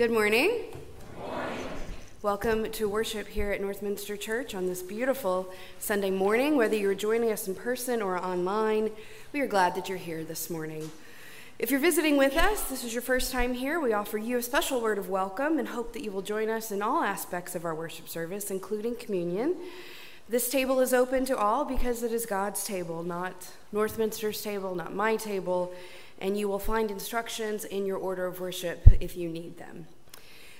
Good morning. Welcome to worship here at Northminster Church on this beautiful Sunday morning. Whether you're joining us in person or online, we are glad that you're here this morning. If you're visiting with us, this is your first time here, we offer you a special word of welcome and hope that you will join us in all aspects of our worship service, including communion. This table is open to all because it is God's table, not Northminster's table, not my table, and you will find instructions in your order of worship if you need them.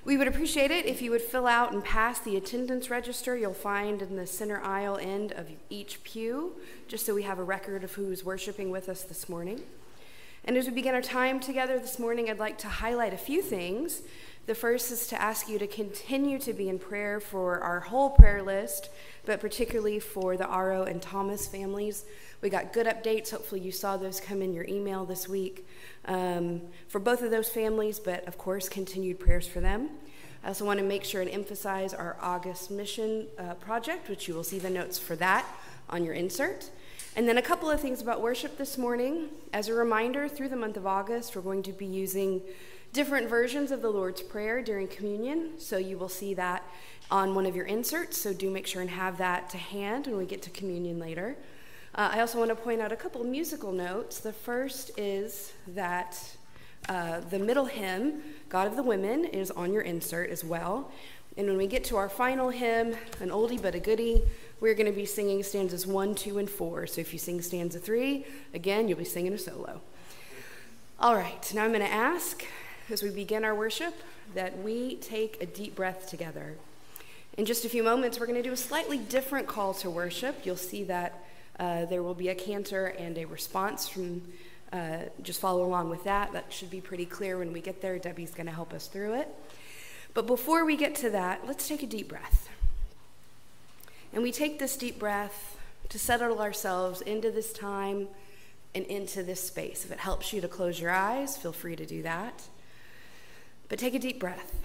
We would appreciate it if you would fill out and pass the attendance register you'll find in the center aisle end of each pew, just so we have a record of who's worshiping with us this morning. And as we begin our time together this morning, I'd like to highlight a few things. The first is to ask you to continue to be in prayer for our whole prayer list, but particularly for the Aro and Thomas families. We got good updates. Hopefully, you saw those come in your email this week um, for both of those families, but of course, continued prayers for them. I also want to make sure and emphasize our August mission uh, project, which you will see the notes for that on your insert. And then a couple of things about worship this morning. As a reminder, through the month of August, we're going to be using different versions of the Lord's Prayer during communion. So you will see that on one of your inserts. So do make sure and have that to hand when we get to communion later. Uh, I also want to point out a couple musical notes. The first is that uh, the middle hymn, God of the Women, is on your insert as well. And when we get to our final hymn, an oldie but a goodie, we're going to be singing stanzas one, two, and four. So if you sing stanza three, again, you'll be singing a solo. All right, now I'm going to ask, as we begin our worship, that we take a deep breath together. In just a few moments, we're going to do a slightly different call to worship. You'll see that uh, there will be a cantor and a response from, uh, just follow along with that. That should be pretty clear when we get there. Debbie's going to help us through it. But before we get to that, let's take a deep breath. And we take this deep breath to settle ourselves into this time and into this space. If it helps you to close your eyes, feel free to do that. But take a deep breath.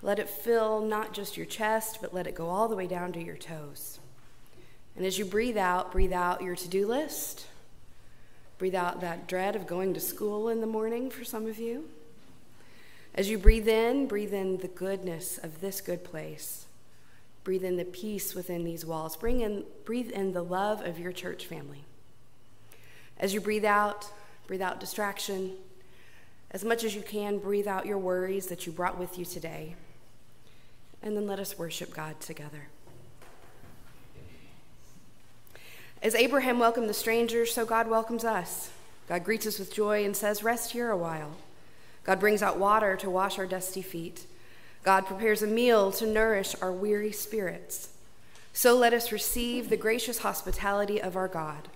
Let it fill not just your chest, but let it go all the way down to your toes. And as you breathe out, breathe out your to do list. Breathe out that dread of going to school in the morning for some of you. As you breathe in, breathe in the goodness of this good place. Breathe in the peace within these walls. Bring in, breathe in the love of your church family. As you breathe out, breathe out distraction. As much as you can, breathe out your worries that you brought with you today. And then let us worship God together. As Abraham welcomed the stranger, so God welcomes us. God greets us with joy and says, Rest here a while. God brings out water to wash our dusty feet. God prepares a meal to nourish our weary spirits. So let us receive the gracious hospitality of our God.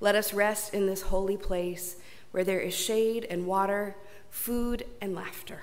Let us rest in this holy place where there is shade and water, food and laughter.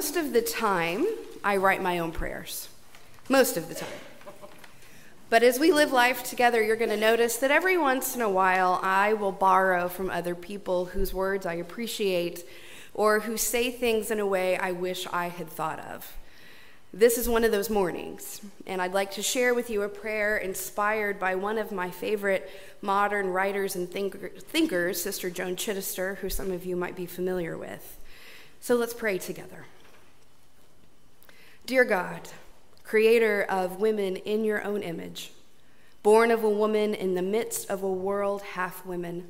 Most of the time, I write my own prayers. Most of the time. But as we live life together, you're going to notice that every once in a while I will borrow from other people whose words I appreciate or who say things in a way I wish I had thought of. This is one of those mornings, and I'd like to share with you a prayer inspired by one of my favorite modern writers and thinker, thinkers, Sister Joan Chittister, who some of you might be familiar with. So let's pray together. Dear God, creator of women in your own image, born of a woman in the midst of a world half women,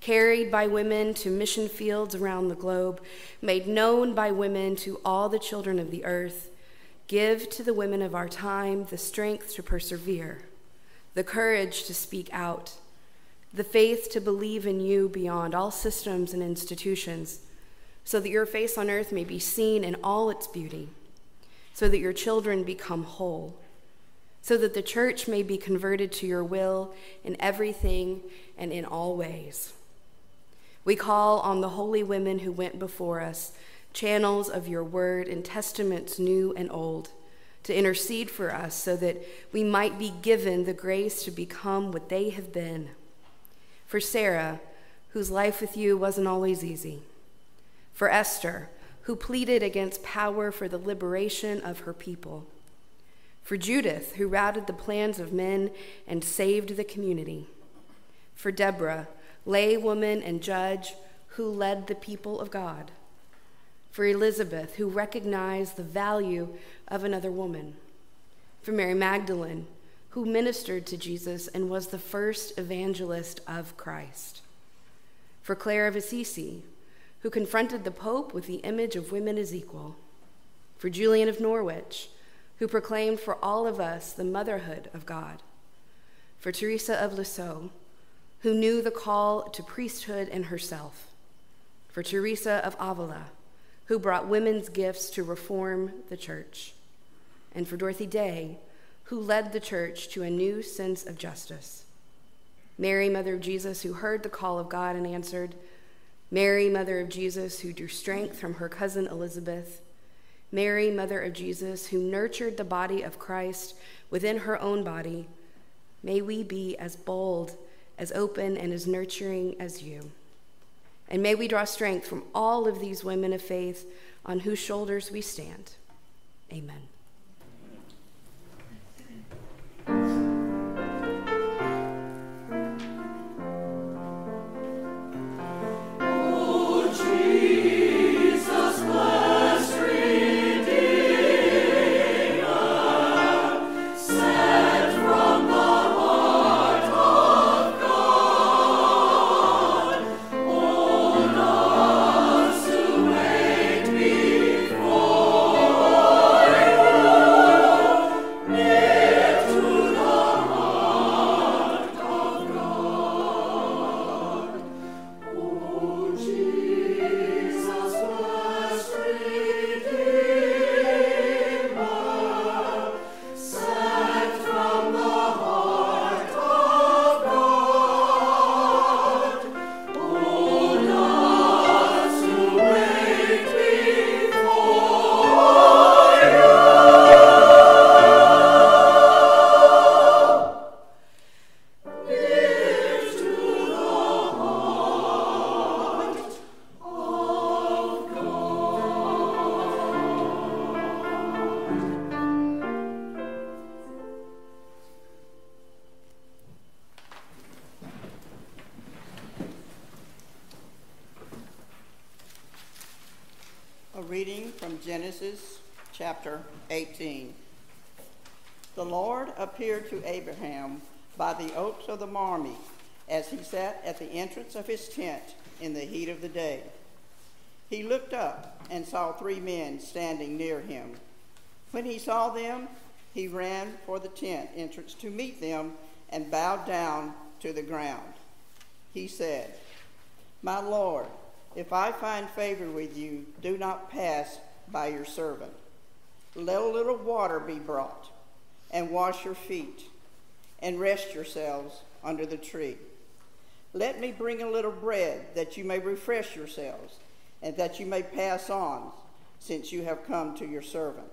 carried by women to mission fields around the globe, made known by women to all the children of the earth, give to the women of our time the strength to persevere, the courage to speak out, the faith to believe in you beyond all systems and institutions so that your face on earth may be seen in all its beauty, so that your children become whole, so that the church may be converted to your will in everything and in all ways. We call on the holy women who went before us, channels of your word and testaments new and old, to intercede for us so that we might be given the grace to become what they have been. For Sarah, whose life with you wasn't always easy for Esther, who pleaded against power for the liberation of her people, for Judith, who routed the plans of men and saved the community, for Deborah, laywoman and judge, who led the people of God, for Elizabeth, who recognized the value of another woman, for Mary Magdalene, who ministered to Jesus and was the first evangelist of Christ, for Clare of Assisi, who confronted the Pope with the image of women as equal, for Julian of Norwich, who proclaimed for all of us the motherhood of God, for Teresa of Lisieux, who knew the call to priesthood in herself, for Teresa of Avila, who brought women's gifts to reform the church, and for Dorothy Day, who led the church to a new sense of justice. Mary, Mother of Jesus, who heard the call of God and answered, Mary, Mother of Jesus, who drew strength from her cousin Elizabeth, Mary, Mother of Jesus, who nurtured the body of Christ within her own body, may we be as bold, as open, and as nurturing as you. And may we draw strength from all of these women of faith on whose shoulders we stand. Amen. Of his tent in the heat of the day. He looked up and saw three men standing near him. When he saw them, he ran for the tent entrance to meet them and bowed down to the ground. He said, My Lord, if I find favor with you, do not pass by your servant. Let a little water be brought, and wash your feet, and rest yourselves under the tree. Let me bring a little bread that you may refresh yourselves, and that you may pass on, since you have come to your servant.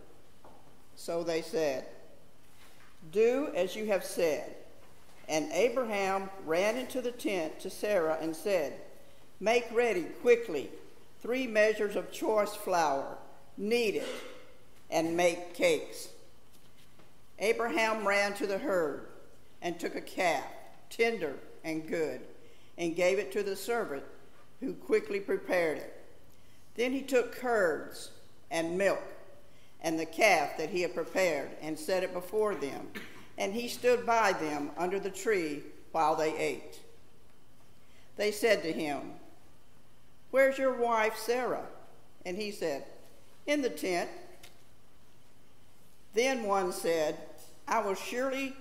So they said, Do as you have said. And Abraham ran into the tent to Sarah and said, Make ready quickly three measures of choice flour, knead it, and make cakes. Abraham ran to the herd and took a calf, tender and good, and gave it to the servant, who quickly prepared it. Then he took curds and milk and the calf that he had prepared and set it before them, and he stood by them under the tree while they ate. They said to him, Where's your wife Sarah? And he said, In the tent. Then one said, I will surely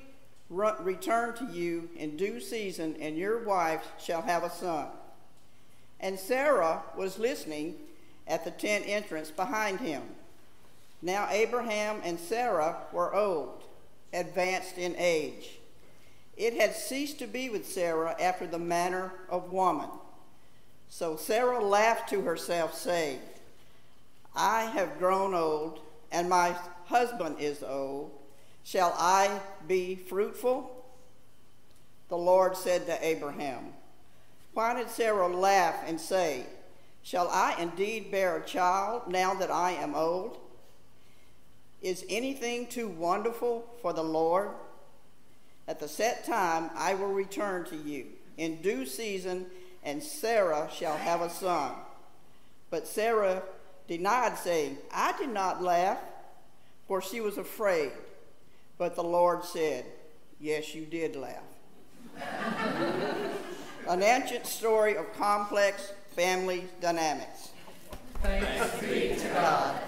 return to you in due season, and your wife shall have a son. And Sarah was listening at the tent entrance behind him. Now Abraham and Sarah were old, advanced in age. It had ceased to be with Sarah after the manner of woman. So Sarah laughed to herself, saying, I have grown old, and my husband is old. Shall I be fruitful? The Lord said to Abraham, Why did Sarah laugh and say, Shall I indeed bear a child now that I am old? Is anything too wonderful for the Lord? At the set time I will return to you in due season, and Sarah shall have a son. But Sarah denied, saying, I did not laugh, for she was afraid. But the Lord said, Yes, you did laugh. An ancient story of complex family dynamics. Thanks be to God.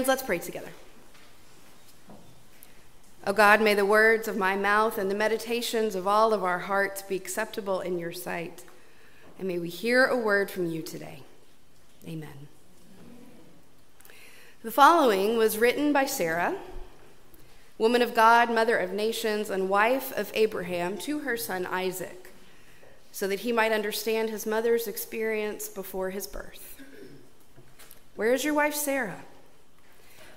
Friends, let's pray together. O oh God, may the words of my mouth and the meditations of all of our hearts be acceptable in your sight. And may we hear a word from you today. Amen. The following was written by Sarah, woman of God, mother of nations, and wife of Abraham, to her son Isaac, so that he might understand his mother's experience before his birth. Where is your wife, Sarah?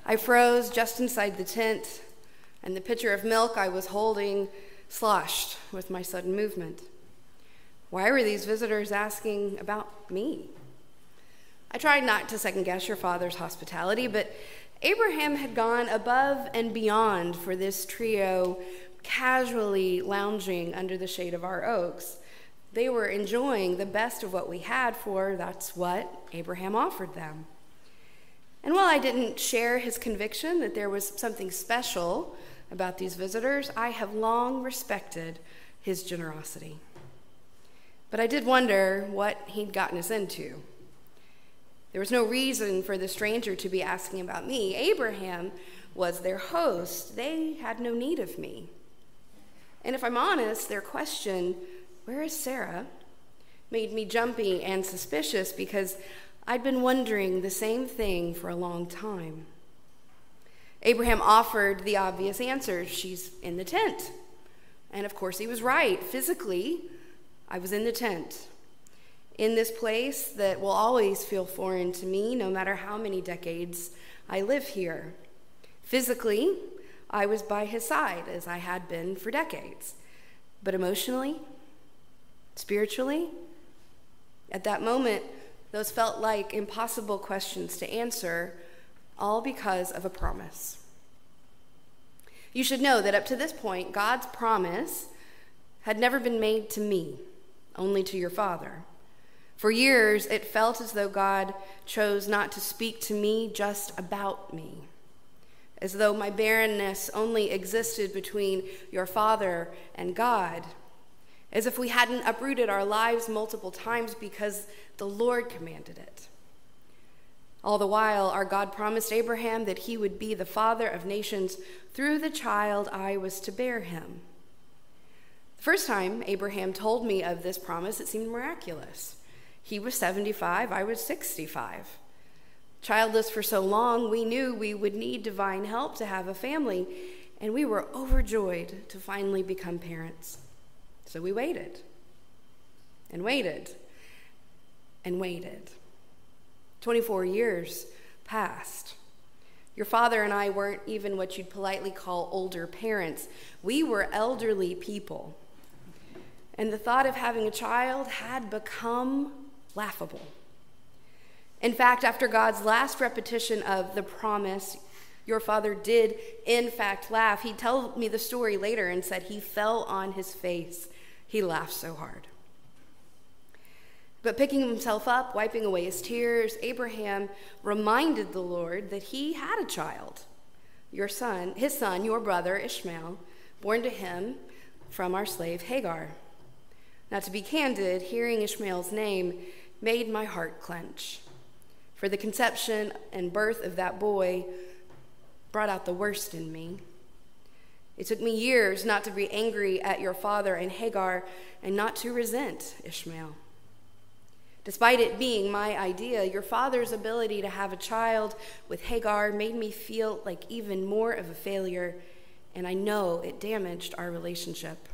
I froze just inside the tent, and the pitcher of milk I was holding sloshed with my sudden movement. Why were these visitors asking about me? I tried not to second guess your father's hospitality, but Abraham had gone above and beyond for this trio casually lounging under the shade of our oaks. They were enjoying the best of what we had, for that's what Abraham offered them. And while I didn't share his conviction that there was something special about these visitors, I have long respected his generosity. But I did wonder what he'd gotten us into. There was no reason for the stranger to be asking about me. Abraham was their host, they had no need of me. And if I'm honest, their question, Where is Sarah? made me jumpy and suspicious because I'd been wondering the same thing for a long time. Abraham offered the obvious answer she's in the tent. And of course, he was right. Physically, I was in the tent. In this place that will always feel foreign to me, no matter how many decades I live here. Physically, I was by his side, as I had been for decades. But emotionally, spiritually, at that moment, those felt like impossible questions to answer, all because of a promise. You should know that up to this point, God's promise had never been made to me, only to your father. For years, it felt as though God chose not to speak to me just about me, as though my barrenness only existed between your father and God as if we hadn't uprooted our lives multiple times because the Lord commanded it. All the while, our God promised Abraham that he would be the father of nations through the child I was to bear him. The first time Abraham told me of this promise, it seemed miraculous. He was 75, I was 65. Childless for so long, we knew we would need divine help to have a family, and we were overjoyed to finally become parents. So we waited and waited and waited. 24 years passed. Your father and I weren't even what you'd politely call older parents. We were elderly people. And the thought of having a child had become laughable. In fact, after God's last repetition of the promise, your father did, in fact, laugh. He told me the story later and said he fell on his face he laughed so hard. But picking himself up, wiping away his tears, Abraham reminded the Lord that he had a child, your son, his son, your brother Ishmael, born to him from our slave Hagar. Now, to be candid, hearing Ishmael's name made my heart clench. For the conception and birth of that boy brought out the worst in me. It took me years not to be angry at your father and Hagar and not to resent Ishmael. Despite it being my idea, your father's ability to have a child with Hagar made me feel like even more of a failure, and I know it damaged our relationship.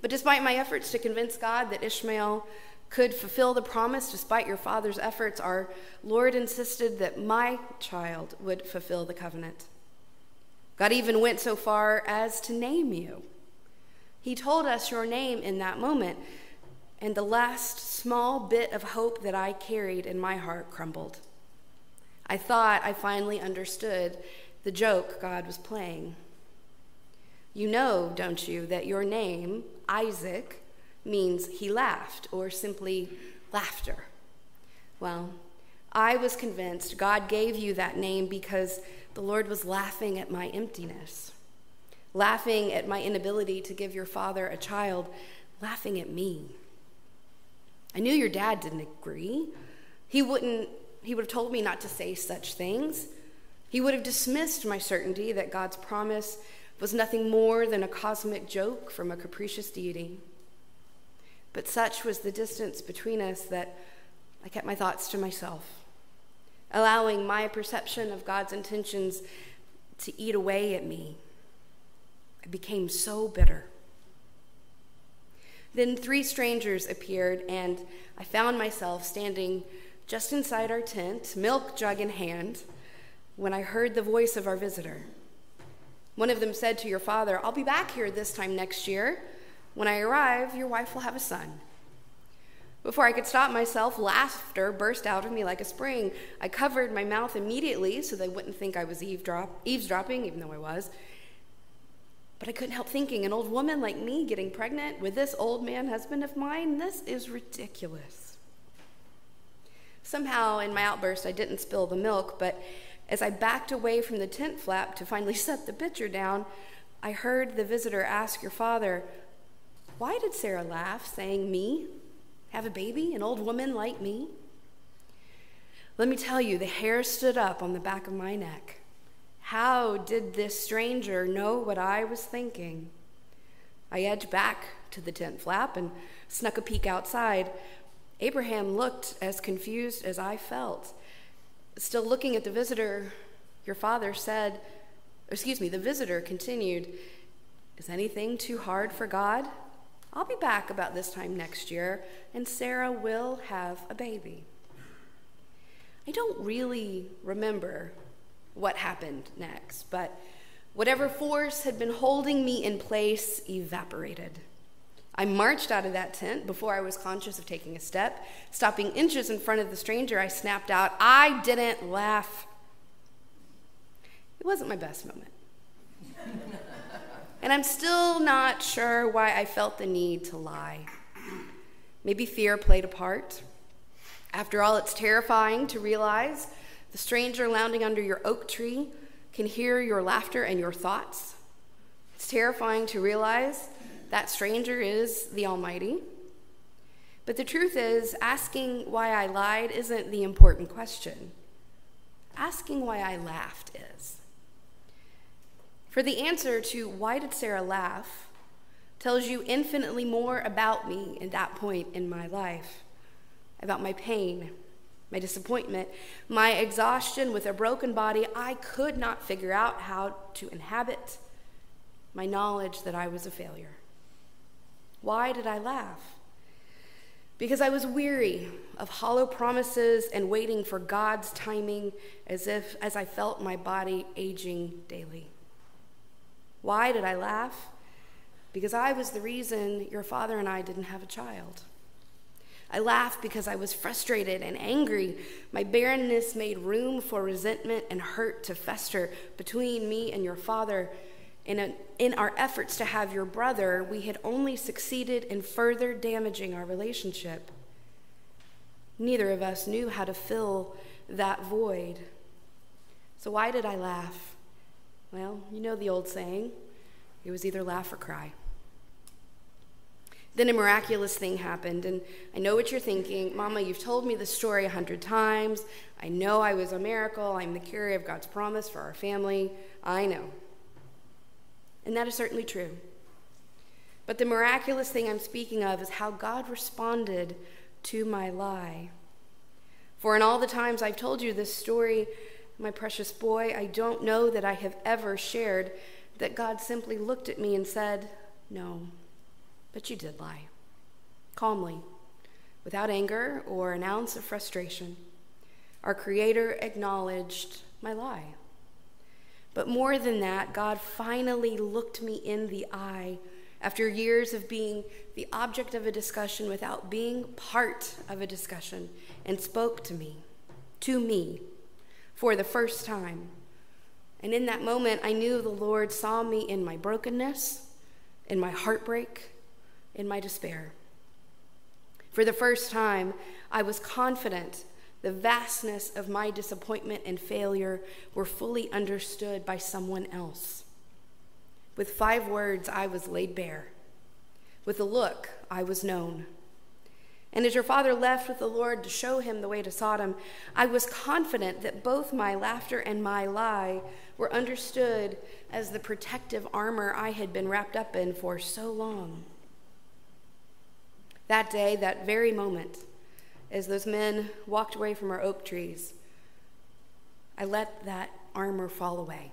But despite my efforts to convince God that Ishmael could fulfill the promise despite your father's efforts, our Lord insisted that my child would fulfill the covenant. God even went so far as to name you. He told us your name in that moment, and the last small bit of hope that I carried in my heart crumbled. I thought I finally understood the joke God was playing. You know, don't you, that your name, Isaac, means he laughed or simply laughter. Well, I was convinced God gave you that name because the Lord was laughing at my emptiness, laughing at my inability to give your father a child, laughing at me. I knew your dad didn't agree. He wouldn't he would have told me not to say such things. He would have dismissed my certainty that God's promise was nothing more than a cosmic joke from a capricious deity. But such was the distance between us that I kept my thoughts to myself allowing my perception of God's intentions to eat away at me. I became so bitter. Then three strangers appeared, and I found myself standing just inside our tent, milk jug in hand, when I heard the voice of our visitor. One of them said to your father, I'll be back here this time next year. When I arrive, your wife will have a son. Before I could stop myself, laughter burst out of me like a spring. I covered my mouth immediately so they wouldn't think I was eavesdrop- eavesdropping, even though I was. But I couldn't help thinking an old woman like me getting pregnant with this old man husband of mine, this is ridiculous. Somehow, in my outburst, I didn't spill the milk, but as I backed away from the tent flap to finally set the pitcher down, I heard the visitor ask your father, Why did Sarah laugh, saying, Me? Have a baby? An old woman like me? Let me tell you, the hair stood up on the back of my neck. How did this stranger know what I was thinking? I edged back to the tent flap and snuck a peek outside. Abraham looked as confused as I felt. Still looking at the visitor, your father said, excuse me, the visitor continued, Is anything too hard for God? I'll be back about this time next year, and Sarah will have a baby. I don't really remember what happened next, but whatever force had been holding me in place evaporated. I marched out of that tent before I was conscious of taking a step. Stopping inches in front of the stranger, I snapped out, I didn't laugh. It wasn't my best moment. and I'm still not sure why I felt the need to lie. Maybe fear played a part. After all, it's terrifying to realize the stranger lounging under your oak tree can hear your laughter and your thoughts. It's terrifying to realize that stranger is the Almighty. But the truth is, asking why I lied isn't the important question. Asking why I laughed is. For the answer to why did Sarah laugh tells you infinitely more about me in that point in my life, about my pain, my disappointment, my exhaustion with a broken body I could not figure out how to inhabit, my knowledge that I was a failure. Why did I laugh? Because I was weary of hollow promises and waiting for God's timing as if as I felt my body aging daily. Why did I laugh? Because I was the reason your father and I didn't have a child. I laughed because I was frustrated and angry. My barrenness made room for resentment and hurt to fester between me and your father in, a, in our efforts to have your brother, we had only succeeded in further damaging our relationship. Neither of us knew how to fill that void. So, why did I laugh? Well, you know the old saying it was either laugh or cry. Then a miraculous thing happened, and I know what you're thinking. Mama, you've told me the story a hundred times. I know I was a miracle. I'm the carrier of God's promise for our family. I know. And that is certainly true. But the miraculous thing I'm speaking of is how God responded to my lie. For in all the times I've told you this story, my precious boy, I don't know that I have ever shared that God simply looked at me and said, No, but you did lie. Calmly, without anger or an ounce of frustration, our Creator acknowledged my lie. But more than that, God finally looked me in the eye after years of being the object of a discussion without being part of a discussion and spoke to me, to me, for the first time. And in that moment, I knew the Lord saw me in my brokenness, in my heartbreak, in my despair. For the first time, I was confident the vastness of my disappointment and failure were fully understood by someone else. With five words, I was laid bare. With a look, I was known. And as your father left with the Lord to show him the way to Sodom, I was confident that both my laughter and my lie were understood as the protective armor I had been wrapped up in for so long. That day, that very moment, as those men walked away from our oak trees, I let that armor fall away.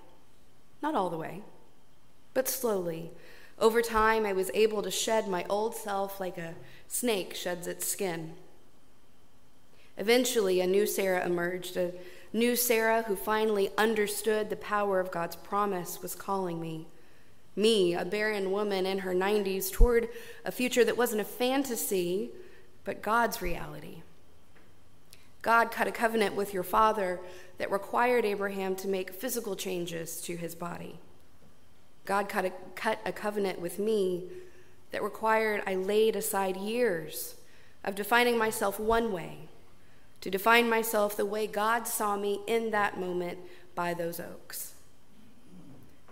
Not all the way, but slowly. Over time, I was able to shed my old self like a snake sheds its skin. Eventually, a new Sarah emerged, a new Sarah who finally understood the power of God's promise was calling me. Me, a barren woman in her 90s, toward a future that wasn't a fantasy, but God's reality. God cut a covenant with your father that required Abraham to make physical changes to his body. God cut a, cut a covenant with me that required I laid aside years of defining myself one way, to define myself the way God saw me in that moment by those oaks.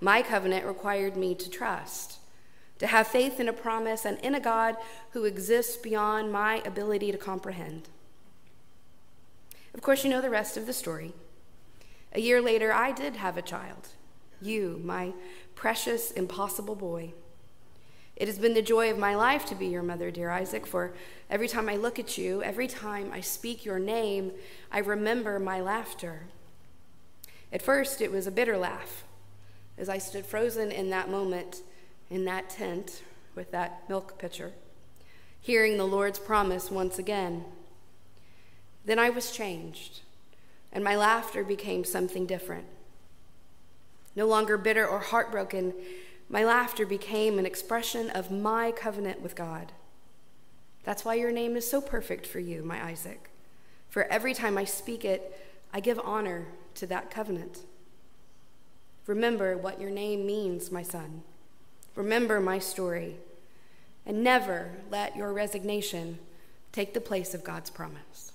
My covenant required me to trust, to have faith in a promise and in a God who exists beyond my ability to comprehend. Of course, you know the rest of the story. A year later, I did have a child. You, my precious, impossible boy. It has been the joy of my life to be your mother, dear Isaac, for every time I look at you, every time I speak your name, I remember my laughter. At first, it was a bitter laugh as I stood frozen in that moment in that tent with that milk pitcher, hearing the Lord's promise once again. Then I was changed, and my laughter became something different. No longer bitter or heartbroken, my laughter became an expression of my covenant with God. That's why your name is so perfect for you, my Isaac. For every time I speak it, I give honor to that covenant. Remember what your name means, my son. Remember my story. And never let your resignation take the place of God's promise.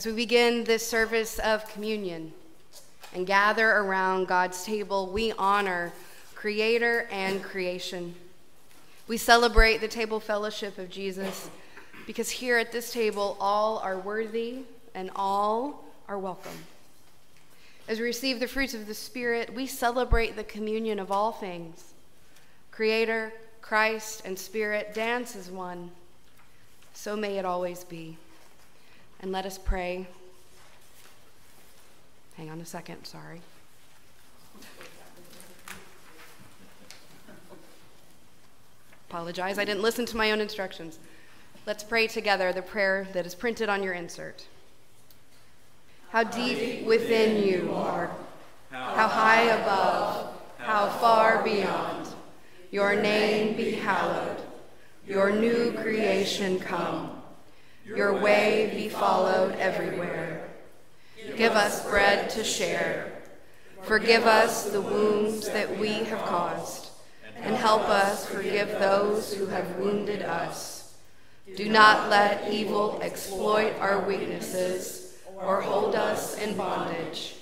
As we begin this service of communion and gather around God's table, we honor Creator and creation. We celebrate the table fellowship of Jesus because here at this table, all are worthy and all are welcome. As we receive the fruits of the Spirit, we celebrate the communion of all things. Creator, Christ, and Spirit dance as one. So may it always be. And let us pray. Hang on a second, sorry. Apologize, I didn't listen to my own instructions. Let's pray together the prayer that is printed on your insert. How deep within you are, how high above, how far beyond. Your name be hallowed, your new creation come, your way be followed everywhere. Give us bread to share. Forgive us the wounds that we have caused, and help us forgive those who have wounded us. Do not let evil exploit our weaknesses or hold us in bondage.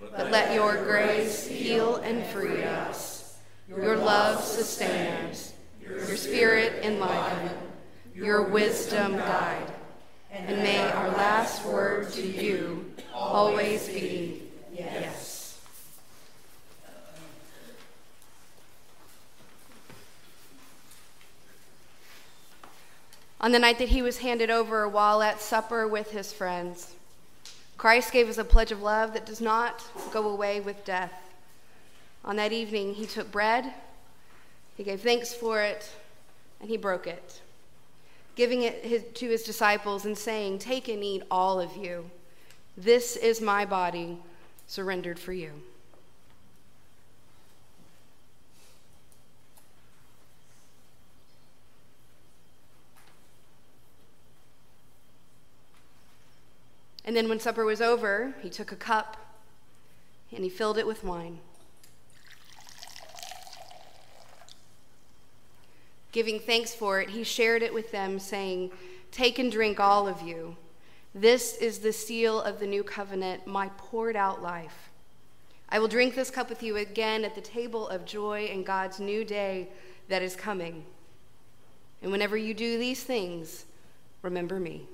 But let your grace heal and free us, your love sustain us, your spirit enliven, your wisdom guide. And may our last word to you always be yes. On the night that he was handed over while at supper with his friends, Christ gave us a pledge of love that does not go away with death. On that evening, he took bread, he gave thanks for it, and he broke it, giving it to his disciples and saying, Take and eat, all of you. This is my body surrendered for you. And then when supper was over, he took a cup and he filled it with wine. Giving thanks for it, he shared it with them, saying, Take and drink, all of you. This is the seal of the new covenant, my poured out life. I will drink this cup with you again at the table of joy in God's new day that is coming. And whenever you do these things, remember me.